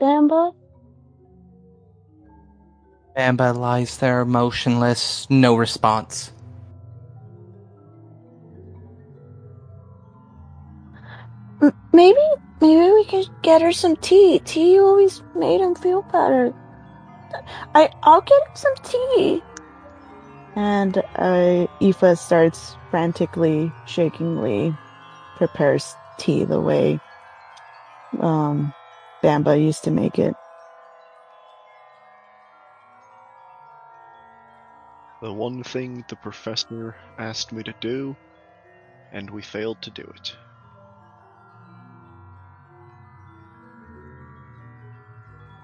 Banba? Banba lies there motionless, no response. Maybe, maybe we could get her some tea. Tea always made him feel better. I, I'll get him some tea. And uh, Aoife starts frantically, shakingly prepares tea the way um, Banba used to make it. The one thing the professor asked me to do, and we failed to do it.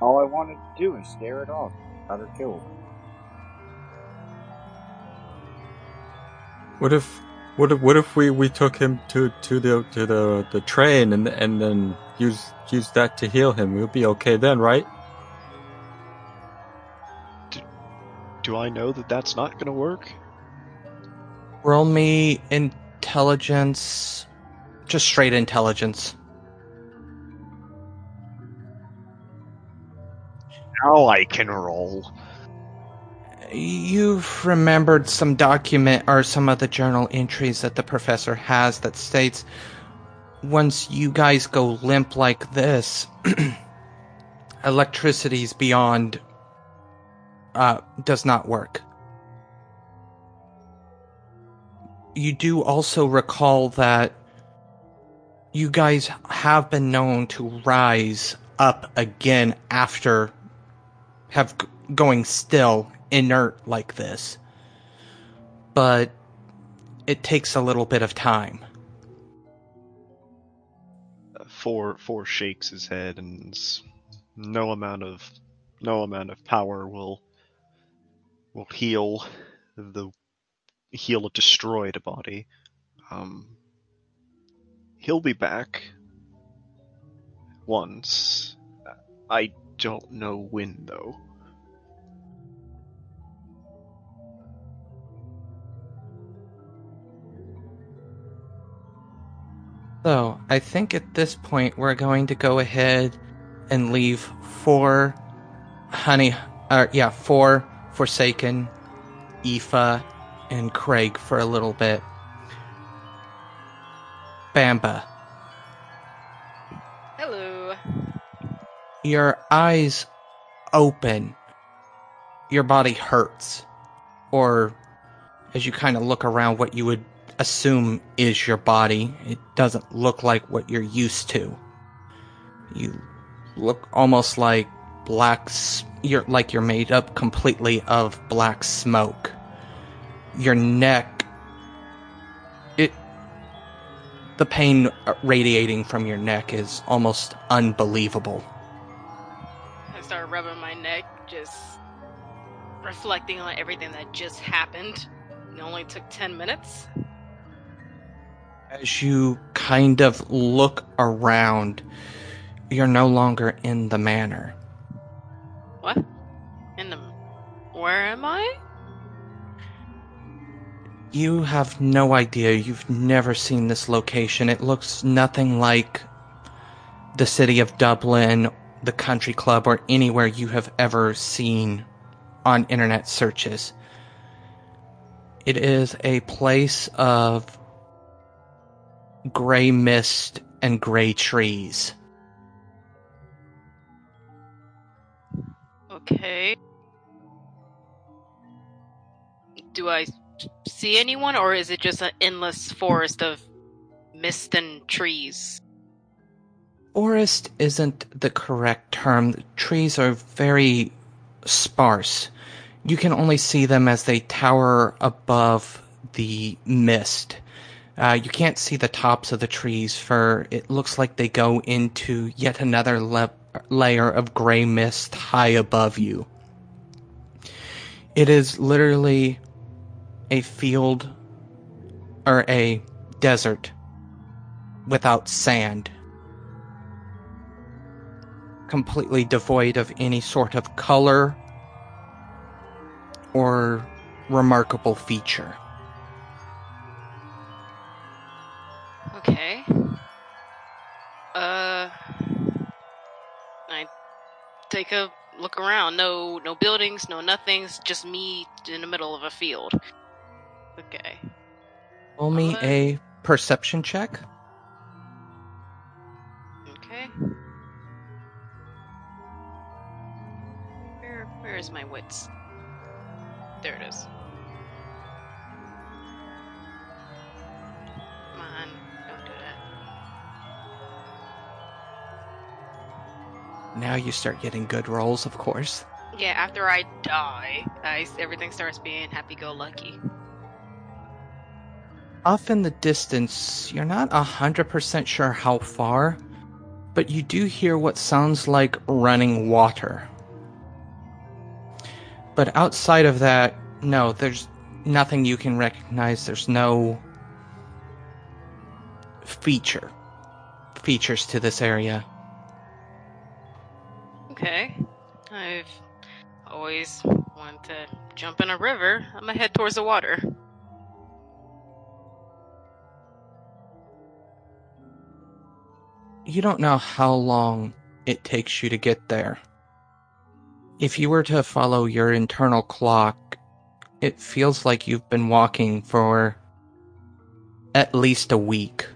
All I wanted to do is scare it off. Got her killed. What if what if what if we, we took him to, to the to the, the train and and then use use that to heal him? We'll be okay then, right? Do I know that that's not going to work? Roll me intelligence. Just straight intelligence. Now I can roll. You've remembered some document or some of the journal entries that the professor has that states once you guys go limp like this, electricity's beyond uh, does not work. You do also recall that you guys have been known to rise up again after have going still inert like this. But it takes a little bit of time. Four four shakes his head, and no amount of no amount of power will will heal the heal a destroyed body. Um, he'll be back once. I don't know when though. So, I think at this point we're going to go ahead and leave four honey, uh, yeah, four Forsaken, Aoife, and Craig for a little bit. Banba, Hello. your eyes open, your body hurts, or as you kind of look around what you would assume is your body, it doesn't look like what you're used to. You look almost like black, you're like you're made up completely of black smoke. Your neck, it, the pain radiating from your neck is almost unbelievable. I start rubbing my neck, just reflecting on everything that just happened. It only took 10 minutes. As you kind of look around, you're no longer in the manor. What? In the. Where am I? You have no idea. You've never seen this location. It looks nothing like the city of Dublin, the country club, or anywhere you have ever seen on internet searches. It is a place of gray mist and gray trees. Okay. Do I see anyone, or is it just an endless forest of mist and trees? Forest isn't the correct term. The trees are very sparse. You can only see them as they tower above the mist. Uh, you can't see the tops of the trees, for it looks like they go into yet another le- layer of gray mist high above you. It is literally a field or a desert without sand completely devoid of any sort of color or remarkable feature. Okay. Uh. I take a look around. No, no buildings, no nothings. Just me in the middle of a field. Okay. Roll me Uh, a perception check. Okay. Where, where is my wits? There it is. Now you start getting good rolls, of course. Yeah, after I die, I, everything starts being happy-go-lucky. Off in the distance, you're not a 100% sure how far, but you do hear what sounds like running water. But outside of that, no, there's nothing you can recognize. There's no feature features to this area. Okay. I've always wanted to jump in a river. I'm gonna head towards the water. you don't know how long it takes you to get there. If you were to follow your internal clock, it feels like you've been walking for at least a week.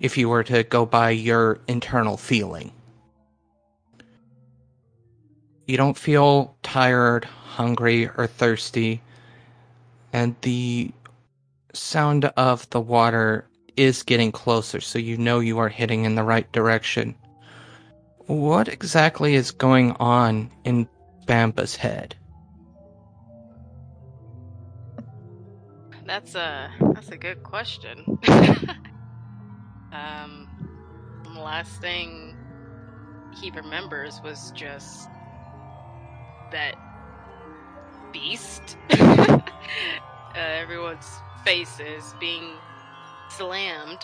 If you were to go by your internal feeling, you don't feel tired, hungry, or thirsty, and the sound of the water is getting closer, so you know you are heading in the right direction. What exactly is going on in Banba's head? That's a that's a good question. um, the last thing he remembers was just that beast. uh, everyone's faces being slammed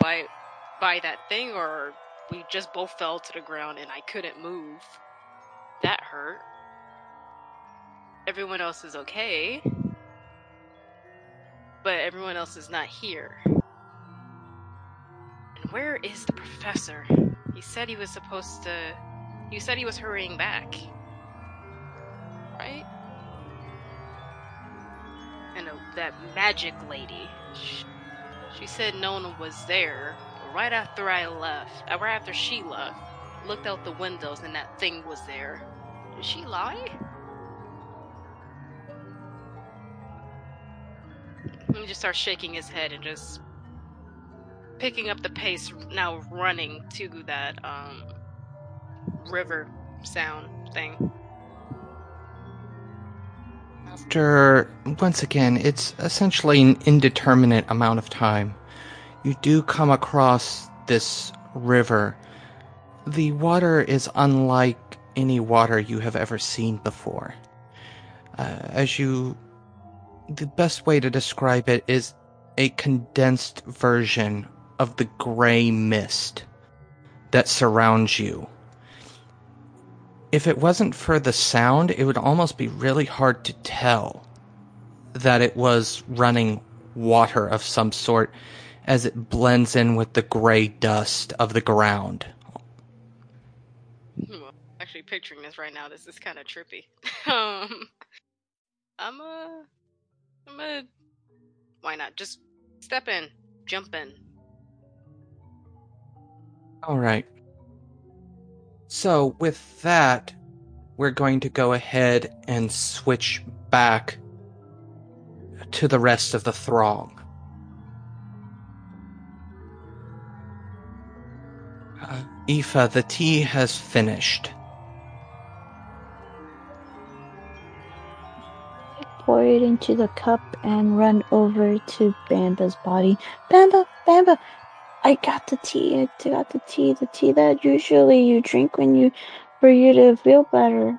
by by that thing, or we just both fell to the ground and I couldn't move. That hurt. Everyone else is okay but everyone else is not here. And where is the professor? He said he was supposed to. You said he was hurrying back. Right? And uh, that magic lady. She, she said no one was there. Right after I left, uh, right after she left, looked out the windows and that thing was there. Did she lie? He just starts shaking his head and just picking up the pace, now running to that um, river sound thing. After, once again, it's essentially an indeterminate amount of time. You do come across this river. The water is unlike any water you have ever seen before. Uh, as you the best way to describe it is a condensed version of the gray mist that surrounds you. If it wasn't for the sound, it would almost be really hard to tell that it was running water of some sort as it blends in with the gray dust of the ground. Hmm, Actually, picturing this right now, this is kind of trippy. um, I'm a, I'm a, why not? Just step in, jump in. All right. So, with that, we're going to go ahead and switch back to the rest of the throng. Uh, Aoife, the tea has finished. Pour it into the cup and run over to Banba's body. Banba, Banba, I got the tea. I got the tea. The tea that usually you drink when you, for you to feel better.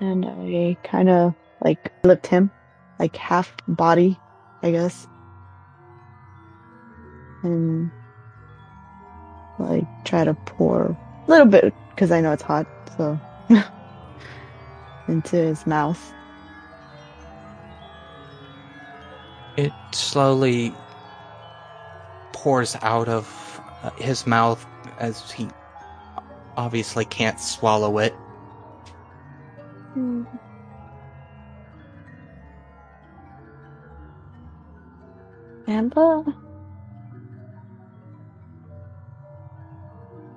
And I kind of like lift him, like half body, I guess. And like try to pour a little bit because I know it's hot, so into his mouth. It slowly pours out of uh, his mouth, as he obviously can't swallow it. Hmm. Amber?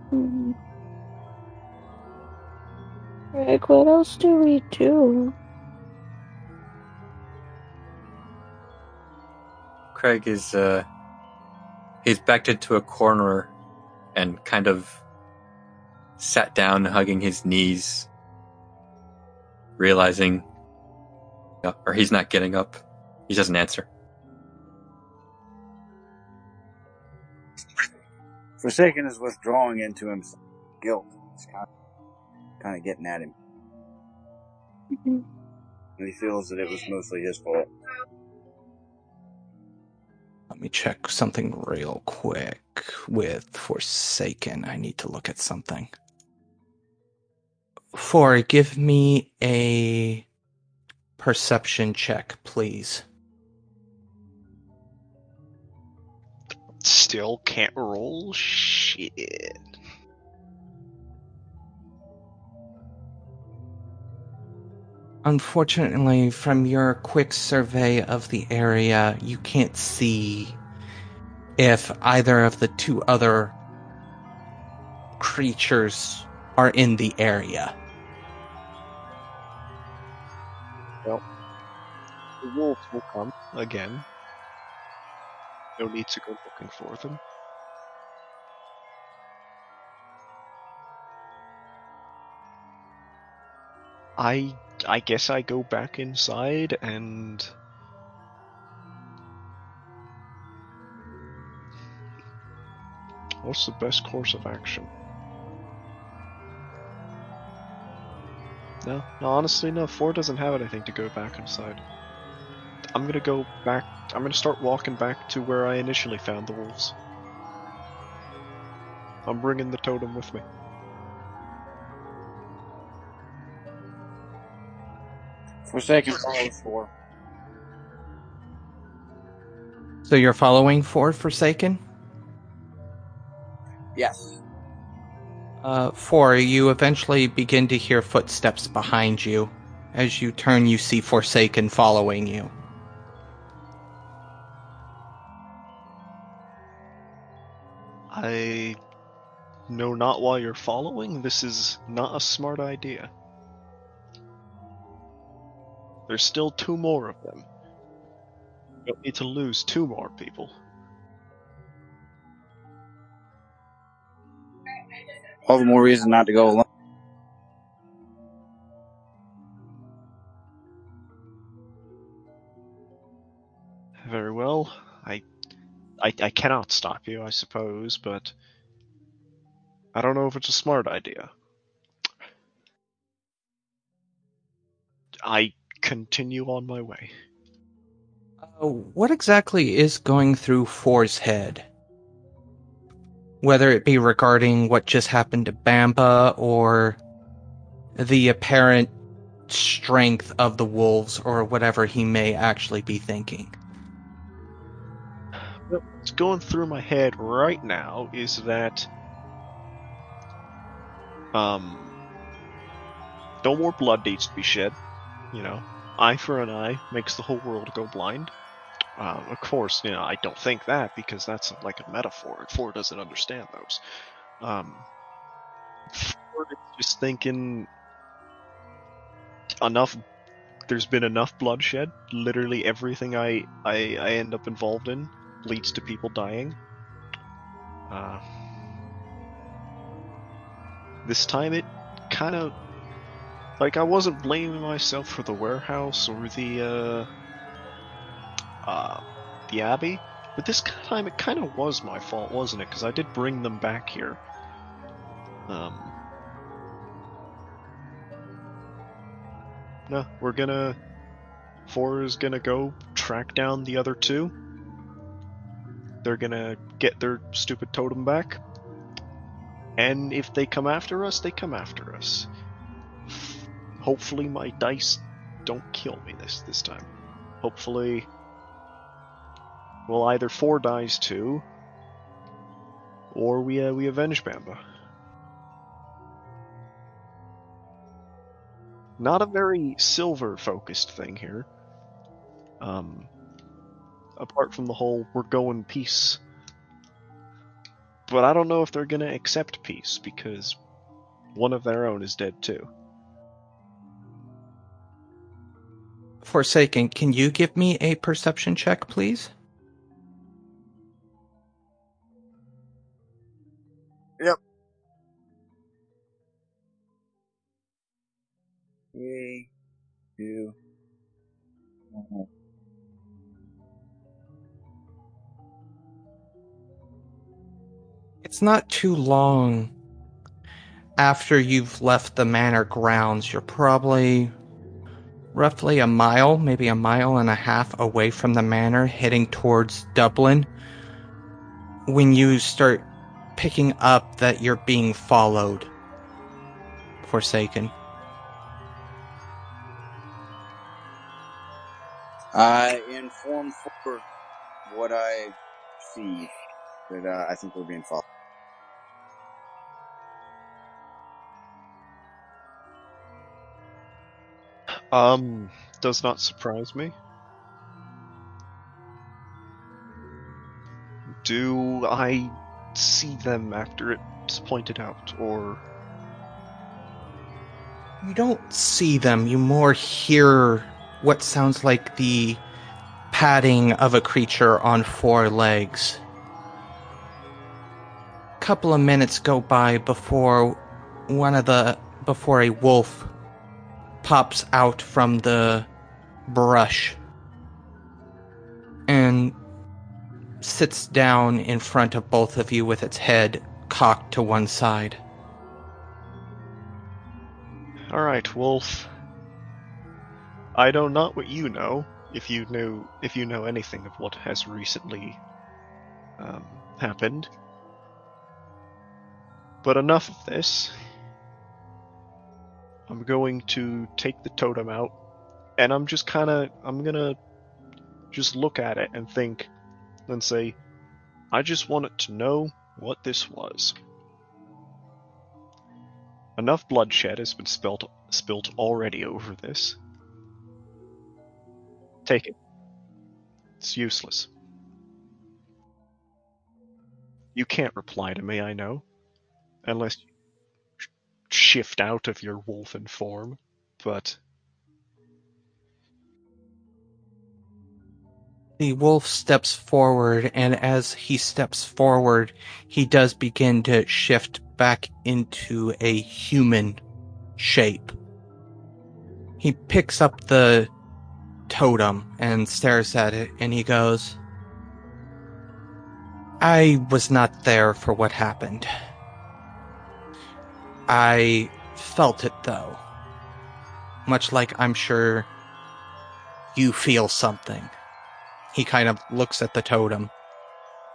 Hmm. Rick, what else do we do? Craig is uh he's backed into a corner and kind of sat down hugging his knees realizing uh, or he's not getting up. He doesn't answer. Forsaken is withdrawing into himself. Guilt. It's kind of, kind of getting at him. Mhm. And he feels that it was mostly his fault. Me check something real quick with Forsaken. I need to look at something. Four, give me a perception check, please. Still can't roll? Shit. Unfortunately, from your quick survey of the area, you can't see if either of the two other creatures are in the area. The wolves will come again. No need to go looking for them. I I guess I go back inside and What's the best course of action? No, no, honestly, no. Four doesn't have anything to go back inside. I'm gonna go back. I'm gonna start walking back to where I initially found the wolves. I'm bringing the totem with me. Forsaken follows four. So you're following Four Forsaken? Yes. Uh, four, you eventually begin to hear footsteps behind you. As you turn, you see Forsaken following you. I know not why you're following. This is not a smart idea. There's still two more of them. You don't need to lose two more people. All the more reason not to go alone. Very well. I, I, I cannot stop you, I suppose, but I don't know if it's a smart idea. I continue on my way. Uh, what exactly is going through Four's head? Whether it be regarding what just happened to Banba or the apparent strength of the wolves or whatever he may actually be thinking. What's going through my head right now is that um no more blood needs to be shed. You know, eye for an eye makes the whole world go blind. Um, of course, you know I don't think that because that's like a metaphor. Four doesn't understand those. Um, Four is just thinking enough. There's been enough bloodshed. Literally everything I I, I end up involved in leads to people dying. Uh, this time it kind of like I wasn't blaming myself for the warehouse or the uh, uh, the abbey, but this time it kind of was my fault, wasn't it? Because I did bring them back here. Um, no, we're gonna. Four is gonna go track down the other two. They're gonna get their stupid totem back. And if they come after us, they come after us. Hopefully my dice don't kill me this this time. Hopefully well either four dies too, or we uh, we avenge Banba. Not a very silver focused thing here. Um, apart from the whole we're going peace. But I don't know if they're gonna accept peace because one of their own is dead too. Forsaken, can you give me a perception check, please? Yep. Three, two, one. It's not too long after you've left the manor grounds. You're probably roughly a mile, maybe a mile and a half away from the manor, heading towards Dublin. When you start picking up that you're being followed, Forsaken. I inform for what I see that uh, I think we're being followed. Um, does not surprise me. Do I see them after it's pointed out, or You don't see them, you more hear what sounds like the padding of a creature on four legs. A Couple of minutes go by before one of the before a wolf pops out from the brush and sits down in front of both of you with its head cocked to one side. all right, Wolf? I know not what you know. If you know, if you know anything of what has recently um, happened, but enough of this. I'm going to take the totem out, and I'm just kind of, I'm gonna just look at it and think, and say, I just wanted to know what this was. Enough bloodshed has been spilt, spilt already over this. Take it. It's useless. You can't reply to me, I know. Unless you shift out of your wolfen form. But The wolf steps forward, and as he steps forward, he does begin to shift back into a human shape. He picks up the totem and stares at it, and he goes, I was not there for what happened. I felt it, though. Much like I'm sure you feel something he kind of looks at the totem.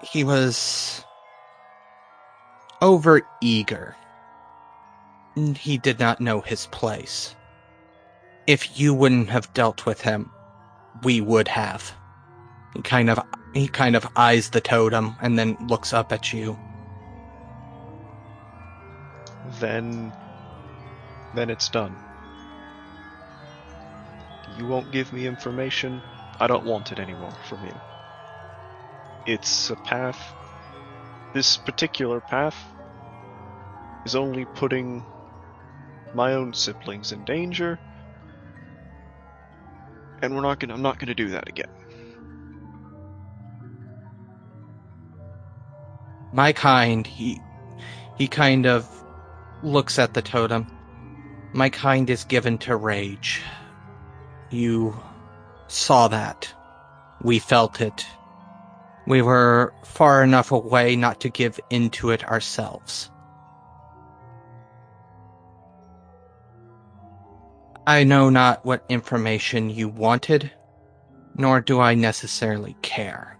He was over eager. He did not know his place. If you wouldn't have dealt with him, we would have. He kind of he kind of eyes the totem and then looks up at you. Then. then it's done. You won't give me information. I don't want it anymore from you. It's a path. This particular path is only putting my own siblings in danger, and we're not gonna. I'm not gonna do that again. My kind, he he kind of looks at the totem. My kind is given to rage. You saw that. We felt it. We were far enough away not to give into it ourselves. I know not what information you wanted, nor do I necessarily care.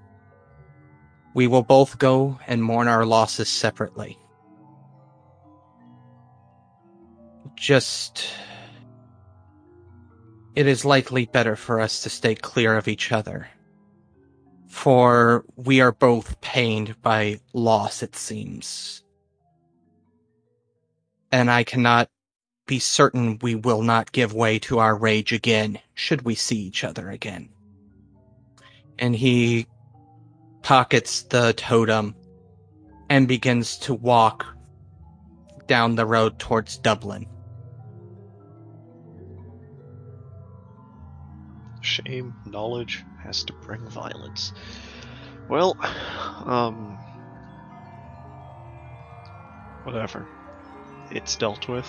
We will both go and mourn our losses separately. Just. It is likely better for us to stay clear of each other. For we are both pained by loss, it seems. And I cannot be certain we will not give way to our rage again, should we see each other again. And he pockets the totem and begins to walk down the road towards Dublin. Shame, knowledge has to bring violence. Well, um. Whatever. It's dealt with.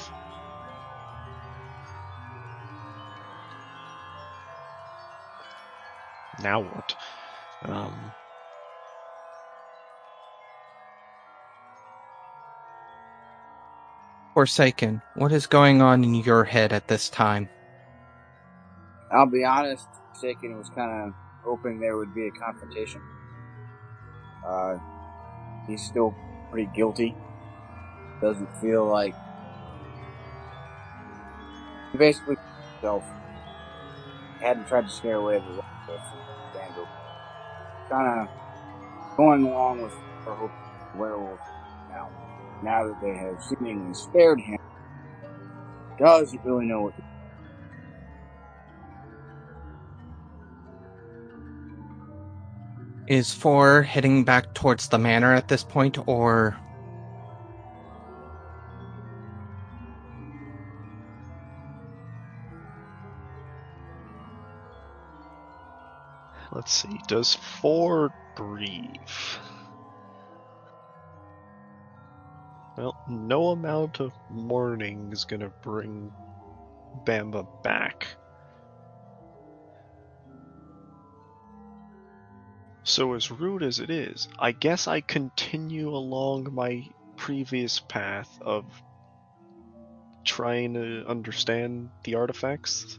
Now what? Um. Forsaken, what is going on in your head at this time? I'll be honest, Shaken was kind of hoping there would be a confrontation. Uh, he's still pretty guilty. Doesn't feel like he basically himself hadn't tried to scare away the. Kind of going along with our hope werewolf now. Now that they have seemingly spared him, does he really know what to do? Is Four heading back towards the manor at this point, or Let's see. Does four grieve? Well, no amount of mourning is gonna bring Banba back. So, as rude as it is, I guess I continue along my previous path of trying to understand the artifacts.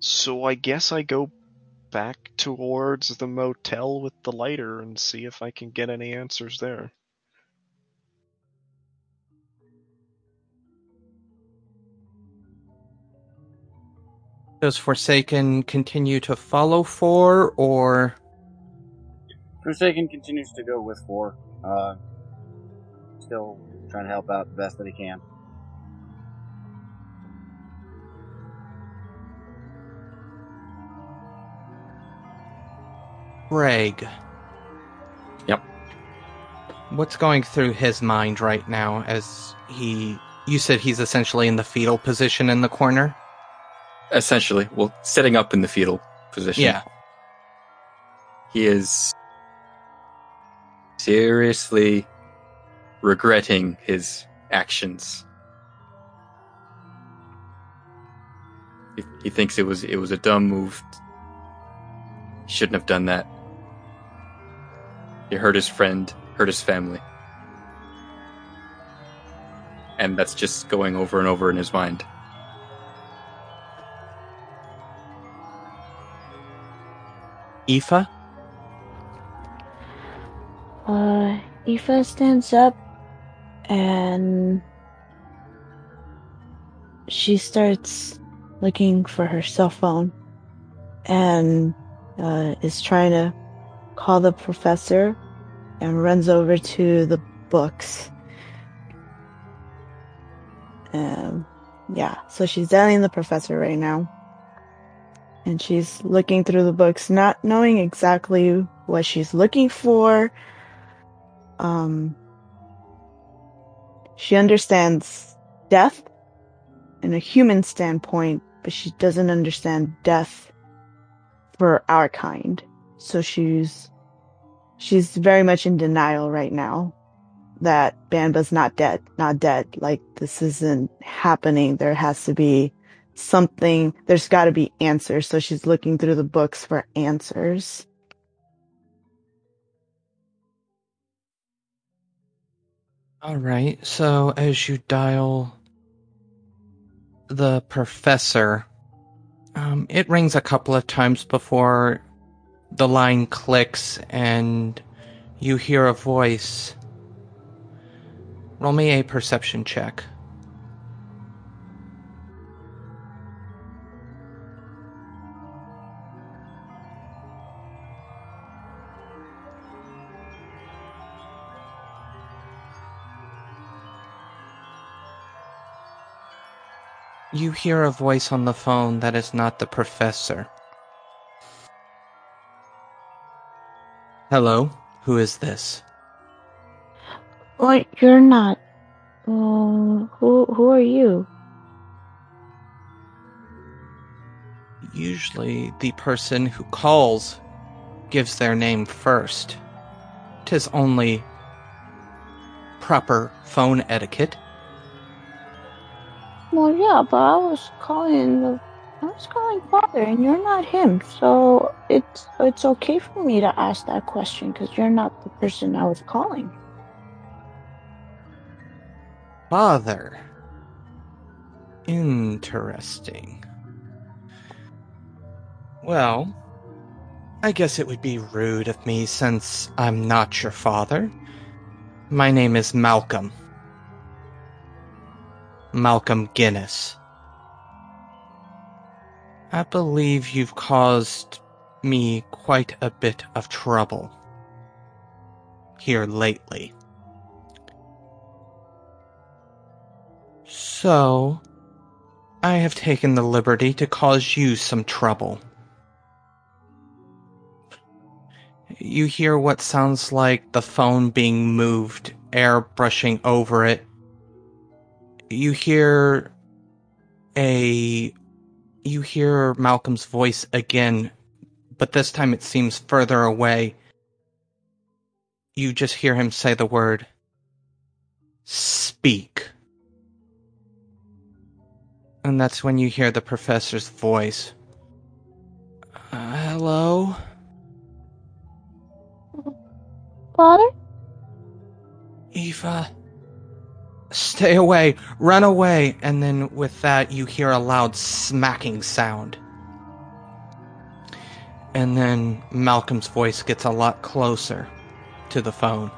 So, I guess I go back towards the motel with the lighter and see if I can get any answers there. Does Forsaken continue to follow Four, or Forsaken continues to go with four. Uh, still trying to help out the best that he can. Greg? Yep. What's going through his mind right now as he. You said he's essentially in the fetal position in the corner? Essentially, well, sitting up in the fetal position. Yeah. He is seriously regretting his actions. He, he thinks it was it was a dumb move. He shouldn't have done that. He hurt his friend, hurt his family. And that's just going over and over in his mind. Aoife? Uh, Aoife stands up and she starts looking for her cell phone and uh, is trying to call the professor and runs over to the books. Um, yeah, so she's dialing the professor right now. And she's looking through the books, not knowing exactly what she's looking for. Um, she understands death in a human standpoint, but she doesn't understand death for our kind. So she's she's very much in denial right now that Banba's not dead, not dead. Like this isn't happening. There has to be something. There's got to be answers. So she's looking through the books for answers. All right. So as you dial the professor, um, it rings a couple of times before the line clicks and you hear a voice. Roll me a perception check. You hear a voice on the phone that is not the professor. Hello, who is this? What? You're not. Um, who? Who are you? Usually, the person who calls gives their name first. Tis only proper phone etiquette. Well, yeah, but I was calling the. I was calling father, and you're not him, so it's it's okay for me to ask that question because you're not the person I was calling. Father. Interesting. Well, I guess it would be rude of me since I'm not your father. My name is Malcolm. Malcolm Guinness. I believe you've caused me quite a bit of trouble here lately. So, I have taken the liberty to cause you some trouble. You hear what sounds like the phone being moved, air brushing over it. You hear a. You hear Malcolm's voice again, but this time it seems further away. You just hear him say the word Speak. And that's when you hear the professor's voice. Uh, hello? Father? Aoife. Stay away. Run away. And then with that, you hear a loud smacking sound. And then Malcolm's voice gets a lot closer to the phone.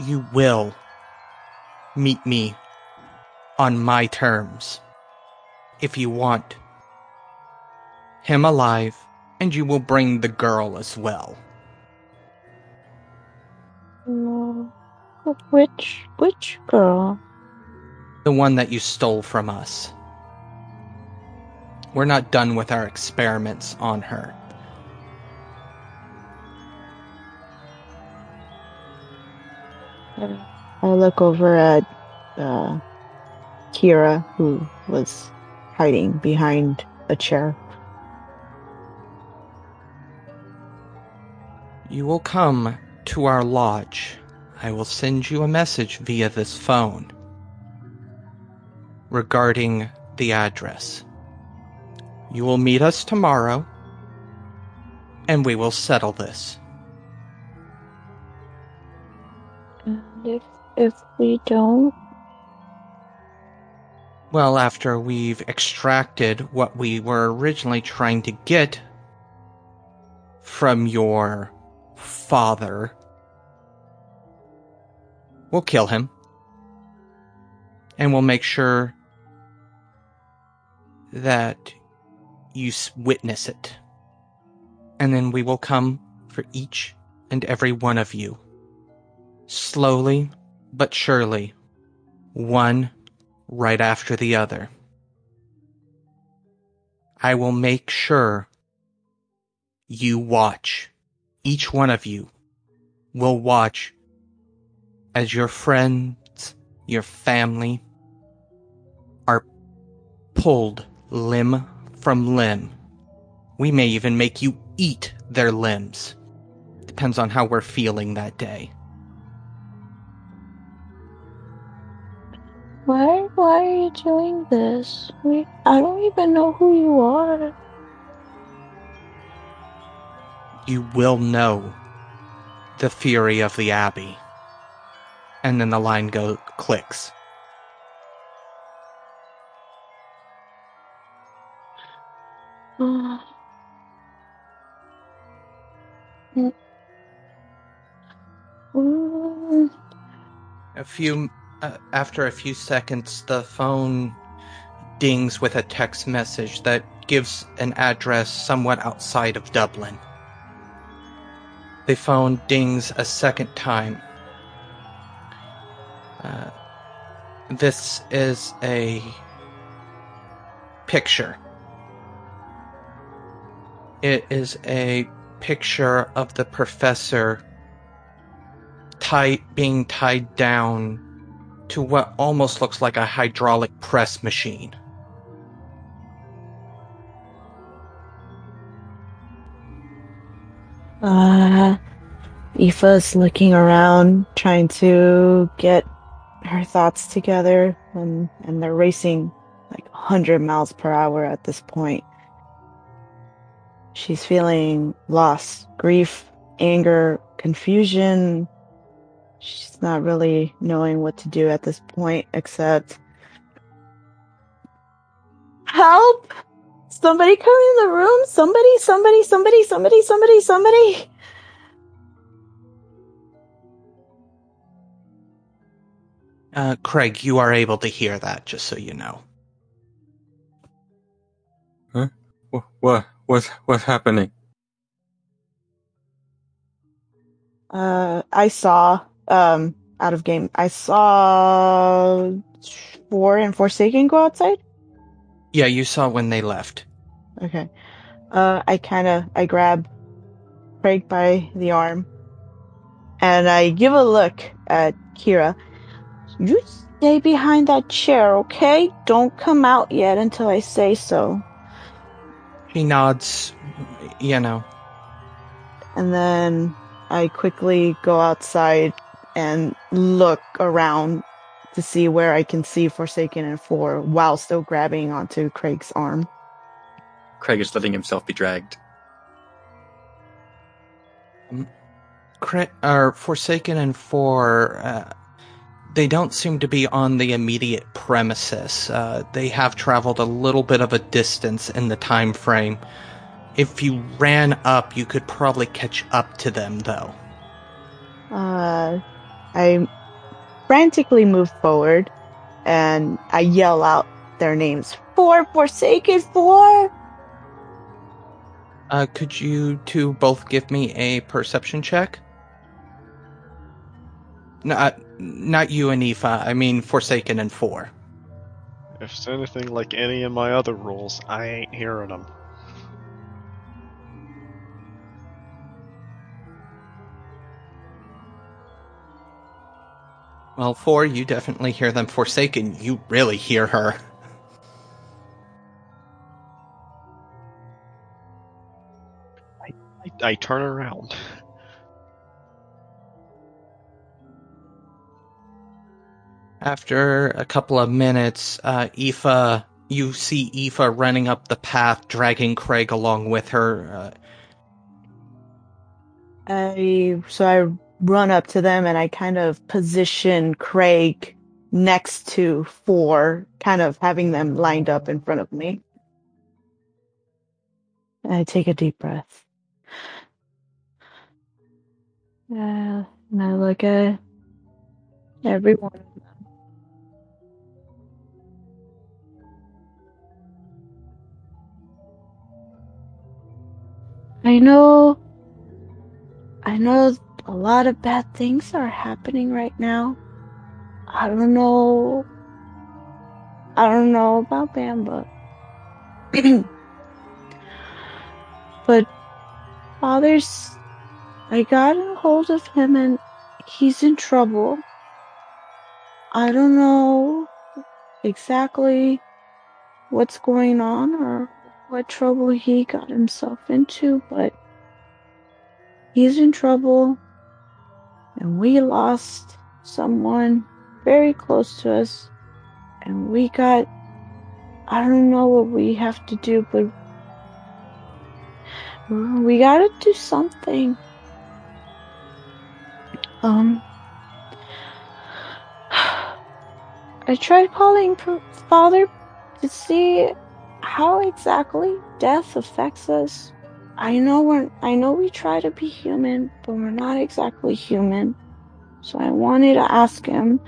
You will meet me on my terms. If you want him alive, and you will bring the girl as well. No. Which which girl? The one that you stole from us. We're not done with our experiments on her. I look over at uh, Kira, who was hiding behind a chair. You will come to our lodge. I will send you a message via this phone regarding the address. You will meet us tomorrow, and we will settle this. And if if we don't, Well, after we've extracted what we were originally trying to get from your father, we'll kill him. And we'll make sure that you witness it. And then we will come for each and every one of you. Slowly but surely, one right after the other. I will make sure you watch. Each one of you will watch as your friends, your family are pulled limb from limb. We may even make you eat their limbs. Depends on how we're feeling that day. why why are you doing this? We I don't even know who you are. you will know the fury of the abbey and then the line go clicks. A few uh, after a few seconds the phone dings with a text message that gives an address somewhat outside of dublin. The phone dings a second time uh, this is a picture. It is a picture of the professor tied, being tied down to what almost looks like a hydraulic press machine. Uh, Aoife's looking around, trying to get her thoughts together, and, and they're racing like 100 miles per hour at this point. She's feeling loss, grief, anger, confusion. She's not really knowing what to do at this point except help! Somebody come in the room! Somebody, somebody, somebody, somebody, somebody, somebody! Uh, Craig, you are able to hear that, just so you know. What what what's what's happening? Uh, I saw, um, out of game, I saw Four and Forsaken go outside. Yeah, you saw when they left. Okay. Uh, I kind of, I grab Craig by the arm and I give a look at Kira. You stay behind that chair, okay? Don't come out yet until I say so. He nods, you know. And then I quickly go outside and look around to see where I can see Forsaken and Four while still grabbing onto Craig's arm. Craig is letting himself be dragged. Cra- or Forsaken and Four, uh, they don't seem to be on the immediate premises. Uh, they have traveled a little bit of a distance in the time frame. If you ran up, you could probably catch up to them, though. Uh, I frantically move forward and I yell out their names. Four, Forsaken, Four! Uh, could you two both give me a perception check? Not, not you and Aoife. I mean Forsaken and Four. If it's anything like any of my other rules, I ain't hearing them. Well, Four, you definitely hear them. Forsaken, you really hear her. I, I turn around. After a couple of minutes, uh, Aoife, you see Aoife running up the path, dragging Craig along with her. Uh, I, so I run up to them and I kind of position Craig next to Four, kind of having them lined up in front of me. I take a deep breath. Uh, and I look at everyone I know, I know a lot of bad things are happening right now. I don't know, I don't know about Banba. but Father's, I got a hold of him and he's in trouble. I don't know exactly what's going on or what trouble he got himself into, but he's in trouble. And we lost someone very close to us. And we got, I don't know what we have to do, but we gotta do something. Um, I tried calling Father to see how exactly death affects us. I know we're, I know we try to be human, but we're not exactly human. So I wanted to ask him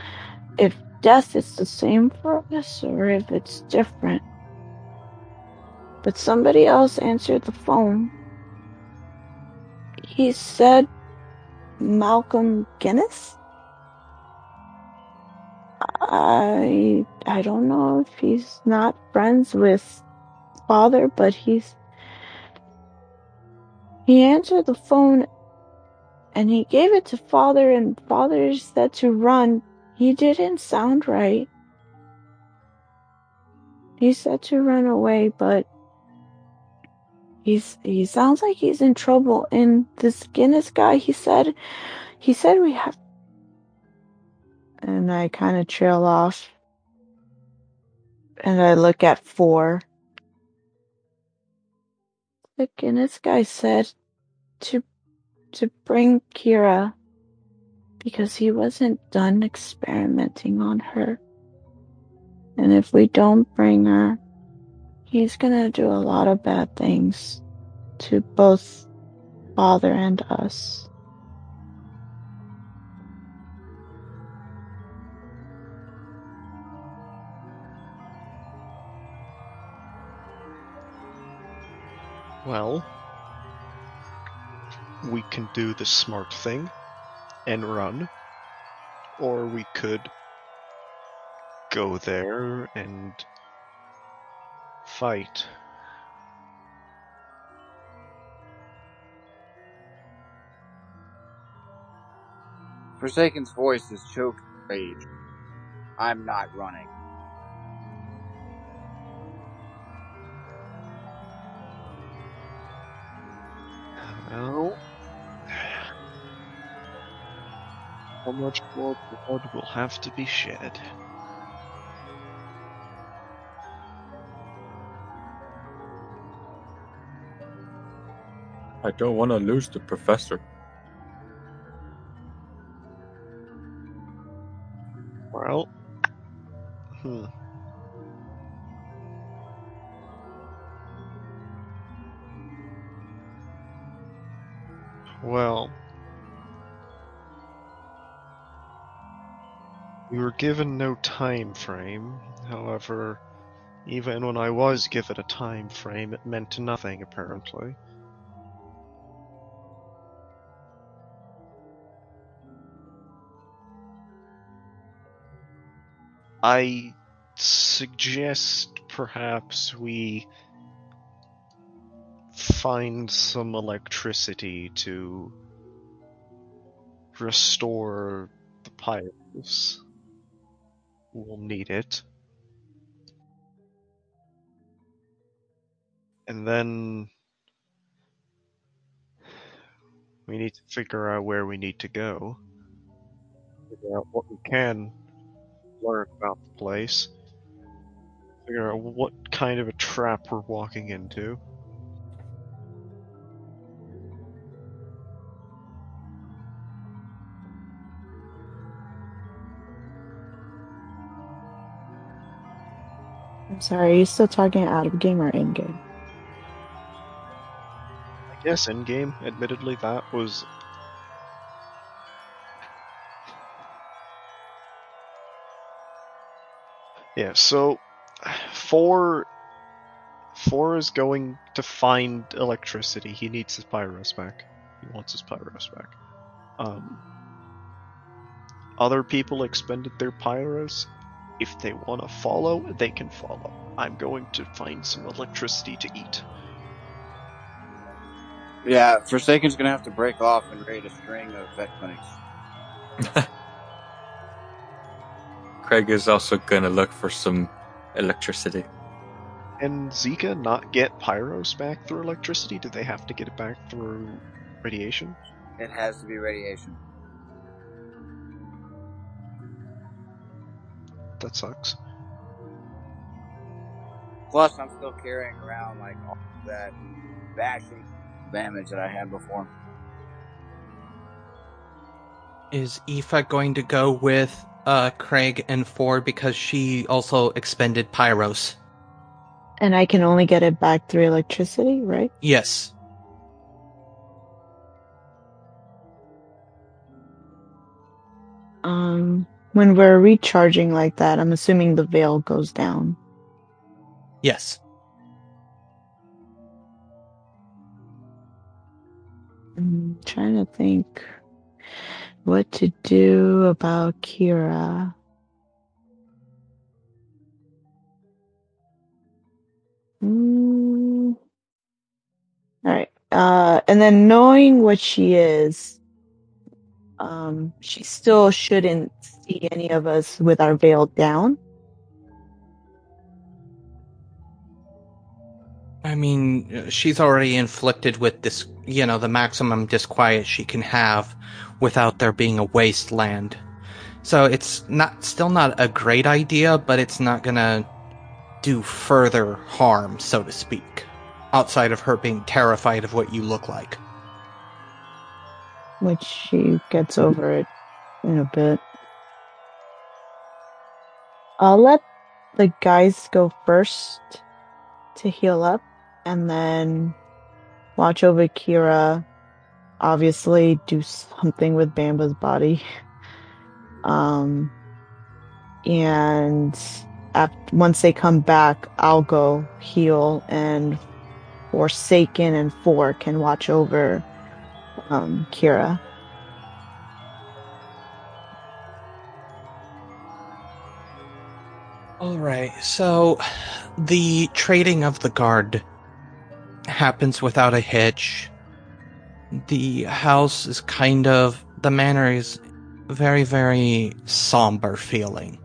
if death is the same for us or if it's different. But somebody else answered the phone. He said Malcolm Guinness? I I don't know if he's not friends with father, but he's he answered the phone and he gave it to father and father said to run. He didn't sound right. He said to run away, but he's he sounds like he's in trouble. And this Guinness guy, he said he said we have and I kind of trail off and I look at four. The this guy said to to bring Kira because he wasn't done experimenting on her. And if we don't bring her, he's gonna do a lot of bad things to both father and us. Well, we can do the smart thing and run, or we could go there and fight. Forsaken's voice is choked with rage. I'm not running. How much more blood will have to be shed? I don't want to lose the professor. Given no time frame. However, even when I was given a time frame, it meant nothing apparently. I suggest perhaps we find some electricity to restore the pipes. We'll need it. And then we need to figure out where we need to go. Figure out what we can learn about the place. Figure out what kind of a trap we're walking into. I'm sorry, are you still talking out of game or in game? I guess in game, admittedly, that was. Yeah, so four four is going to find electricity. He needs his pyros back. He wants his pyros back. Um, other people expended their pyros. If they want to follow, they can follow. I'm going to find some electricity to eat. Yeah, Forsaken's gonna have to break off and raid a string of vet clinics. Craig is also gonna look for some electricity. And Zika not get pyros back through electricity? Do they have to get it back through radiation? It has to be radiation. That sucks. Plus, I'm still carrying around like all that bashing damage that I had before. Is Aoife going to go with uh, Craig and Four because she also expended pyros? And I can only get it back through electricity, right? Yes. Um, when we're recharging like that, I'm assuming the veil goes down. Yes. I'm trying to think what to do about Kira. Mm. All right. Uh, and then knowing what she is, um, she still shouldn't see any of us with our veil down. I mean, she's already inflicted with this, you know, the maximum disquiet she can have without there being a wasteland. So it's not still not a great idea, but it's not gonna do further harm, so to speak, outside of her being terrified of what you look like. Which she gets over it in a bit. I'll let the guys go first to heal up and then watch over Kira. Obviously, do something with Banba's body. Um, and after, once they come back, I'll go heal and Forsaken and Four can watch over um, Kira. All right. So the trading of the guard happens without a hitch. The house is kind of the manor is very very somber feeling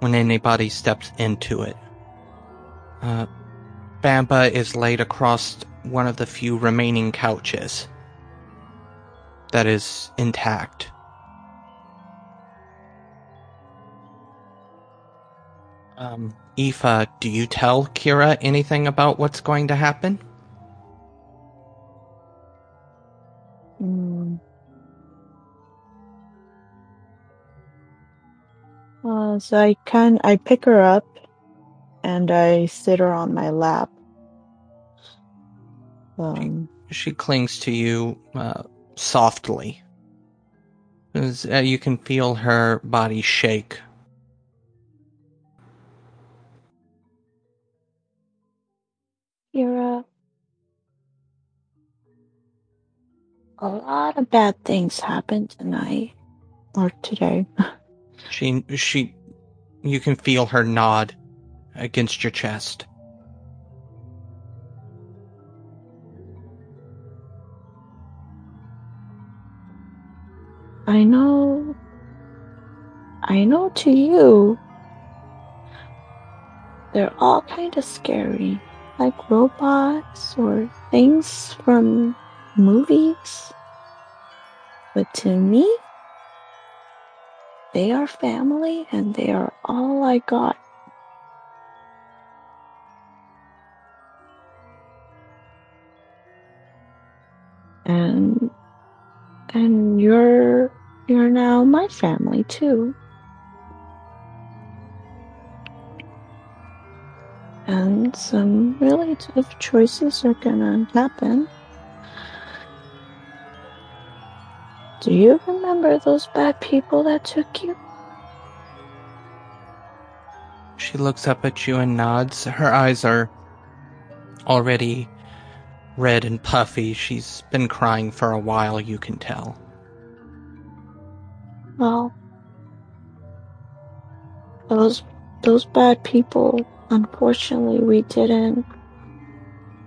when anybody steps into it. Uh, Banba is laid across one of the few remaining couches that is intact. Um, Aoife, do you tell Kira anything about what's going to happen? Mm. Uh, so I can I pick her up and I sit her on my lap. Um, She clings to you uh, softly. As, uh, you can feel her body shake. Kira. A lot of bad things happened tonight. or today. She, she, you can feel her nod against your chest. I know. I know to you. They're all kind of scary. Like robots or things from movies. But to me, they are family and they are all I got. And and you're you're now my family too. And some really tough choices are gonna happen. Do you remember those bad people that took you? She looks up at you and nods. Her eyes are already red and puffy. She's been crying for a while, you can tell. Well, those those bad people. Unfortunately, we didn't.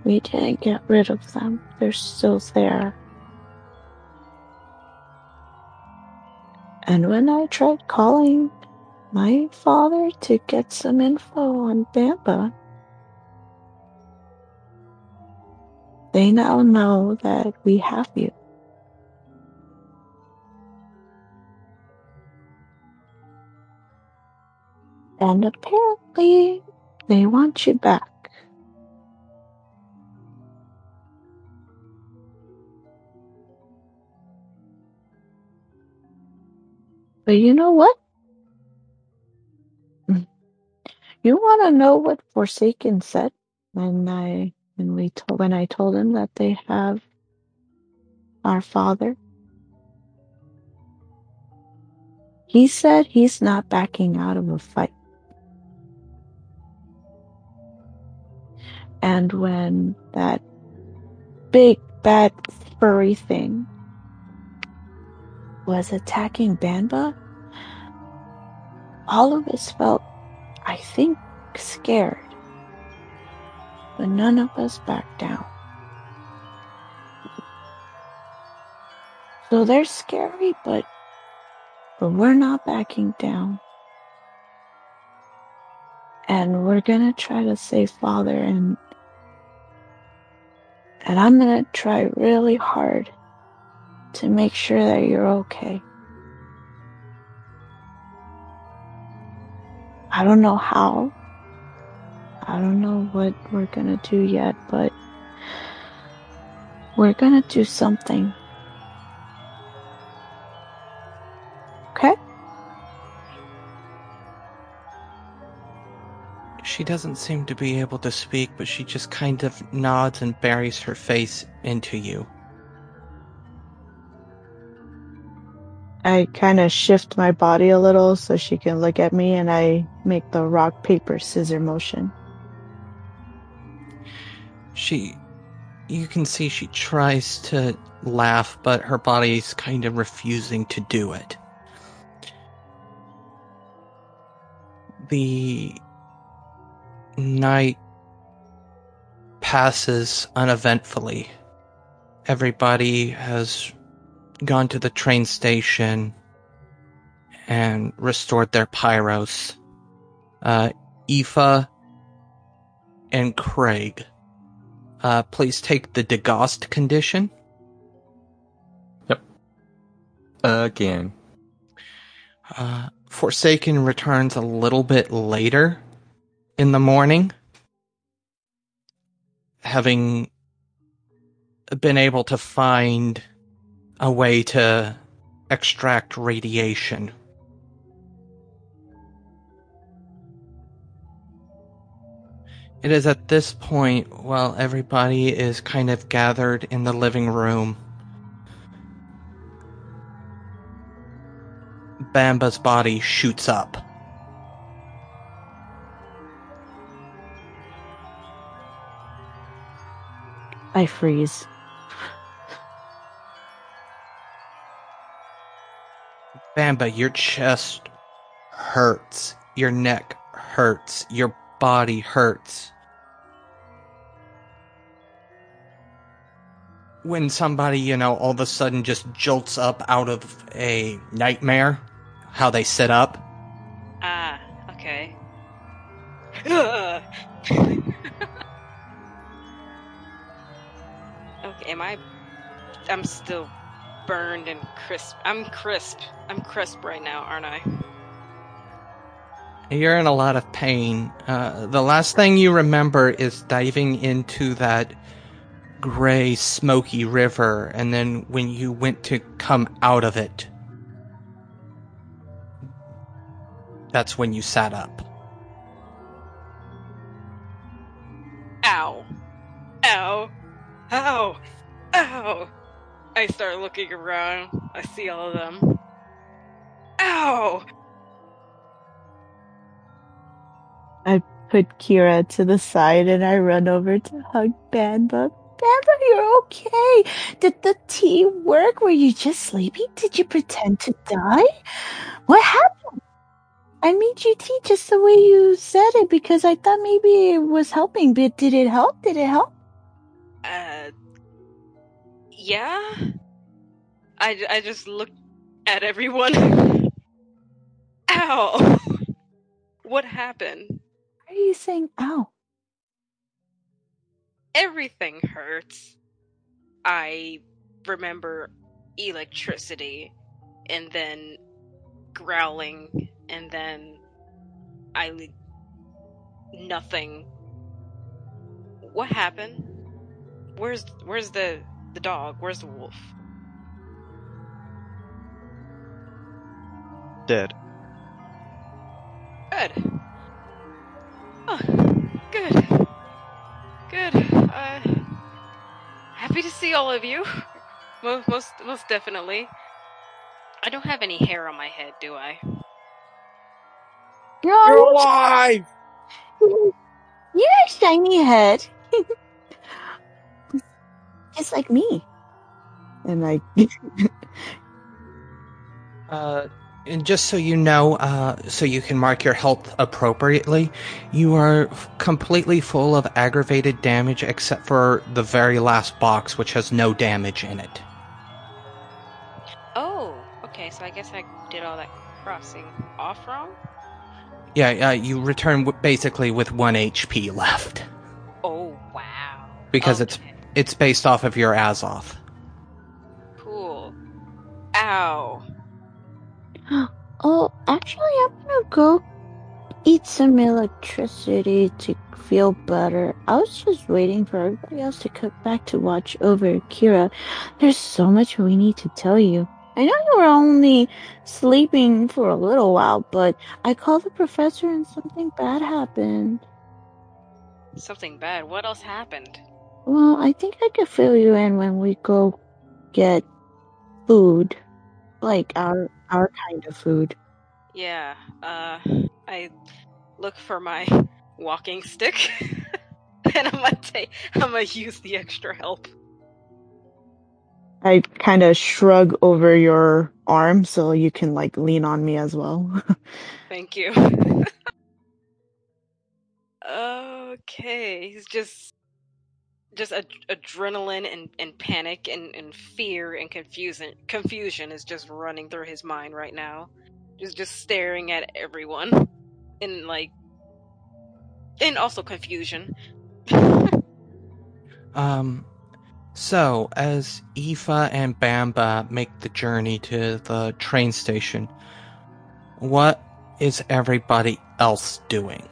We didn't get rid of them. They're still there. And when I tried calling my father to get some info on Banba, they now know that we have you. And apparently, they want you back. But you know what? You want to know what Forsaken said when I when we when I told him that they have our father? He said he's not backing out of a fight. And when that big bad furry thing was attacking Banba, all of us felt, I think, scared. But none of us back down. So they're scary, but but we're not backing down. And we're gonna try to save father and and I'm gonna try really hard to make sure that you're okay. I don't know how. I don't know what we're gonna do yet, but we're gonna do something. Okay? She doesn't seem to be able to speak, but she just kind of nods and buries her face into you. I kind of shift my body a little so she can look at me and I make the rock, paper, scissor motion. She. You can see she tries to laugh, but her body's kind of refusing to do it. The night passes uneventfully. Everybody has gone to the train station and restored their pyros. Uh, Aoife and Craig, uh, please take the Degast condition. Yep. Again. Uh, Forsaken returns a little bit later in the morning, having been able to find a way to extract radiation. It is at this point, while everybody is kind of gathered in the living room, Banba's body shoots up. I freeze. Banba, your chest hurts. Your neck hurts. Your body hurts. When somebody, you know, all of a sudden just jolts up out of a nightmare, how they sit up. Ah, okay. okay, am I? I'm still burned and crisp. I'm crisp. I'm crisp right now, aren't I? You're in a lot of pain. Uh, the last thing you remember is diving into that gray, smoky river, and then when you went to come out of it, that's when you sat up. Ow. Ow. Ow. Ow. I start looking around. I see all of them. Ow! I put Kira to the side and I run over to hug Banba. Banba, you're okay. Did the tea work? Were you just sleeping? Did you pretend to die? What happened? I made you tea just the way you said it because I thought maybe it was helping, but did it help? Did it help? Uh. Yeah? I, I just looked at everyone. Ow! What happened? Why are you saying ow? Everything hurts. I remember electricity and then growling and then I le- nothing. What happened? Where's where's the the dog? Where's the wolf? Dead. Good. Oh, good. Good. Uh, happy to see all of you. Most, most, most definitely. I don't have any hair on my head, do I? You're No, alive! you have a shiny head. Just like me. And I Uh, And just so you know, uh, so you can mark your health appropriately, you are f- completely full of aggravated damage except for the very last box, which has no damage in it. Oh, okay. So I guess I did all that crossing off wrong. Yeah, uh, you return w- basically with one HP left Oh wow. because it's it's based off of your Azoth. cool. Ow. Oh, actually, I'm gonna go eat some electricity to feel better. I was just waiting for everybody else to come back to watch over Kira. There's so much we need to tell you. I know you were only sleeping for a little while, but I called the professor and something bad happened. Something bad. What else happened? Well, I think I could fill you in when we go get food. Like our our kind of food. Yeah. Uh, I look for my walking stick, and I'm gonna take. I'm gonna use the extra help. I kind of shrug over your arm so you can like lean on me as well. Thank you. okay, he's just just ad- adrenaline and, and panic and, and fear and confusion confusion is just running through his mind right now. Just just staring at everyone and like and also confusion. Um, so as Aoife and Banba make the journey to the train station, what is everybody else doing?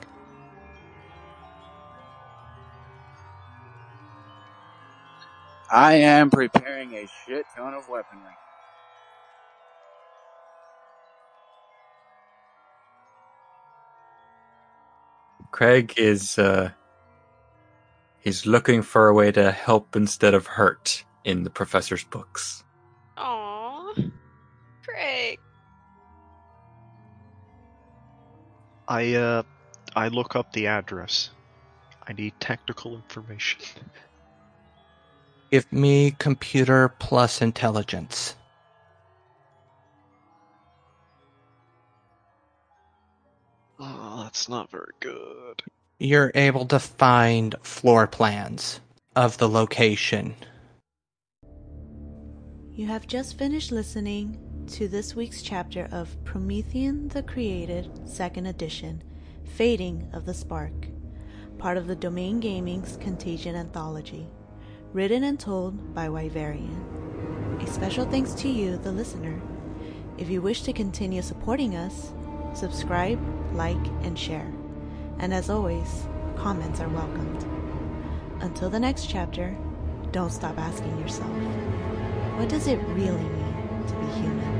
I am preparing a shit ton of weaponry. Craig is uh he's looking for a way to help instead of hurt in the professor's books. Aww. Craig. I uh I look up the address. I need technical information. Give me computer plus intelligence. Oh, that's not very good. You're able to find floor plans of the location. You have just finished listening to this week's chapter of Promethean the Created, 2nd Edition Fading of the Spark, part of the Domain Gaming's Contagion Anthology, written and told by Wyverian. A special thanks to you, the listener. If you wish to continue supporting us, subscribe, like, and share. And as always, comments are welcomed. Until the next chapter, don't stop asking yourself what does it really mean to be human?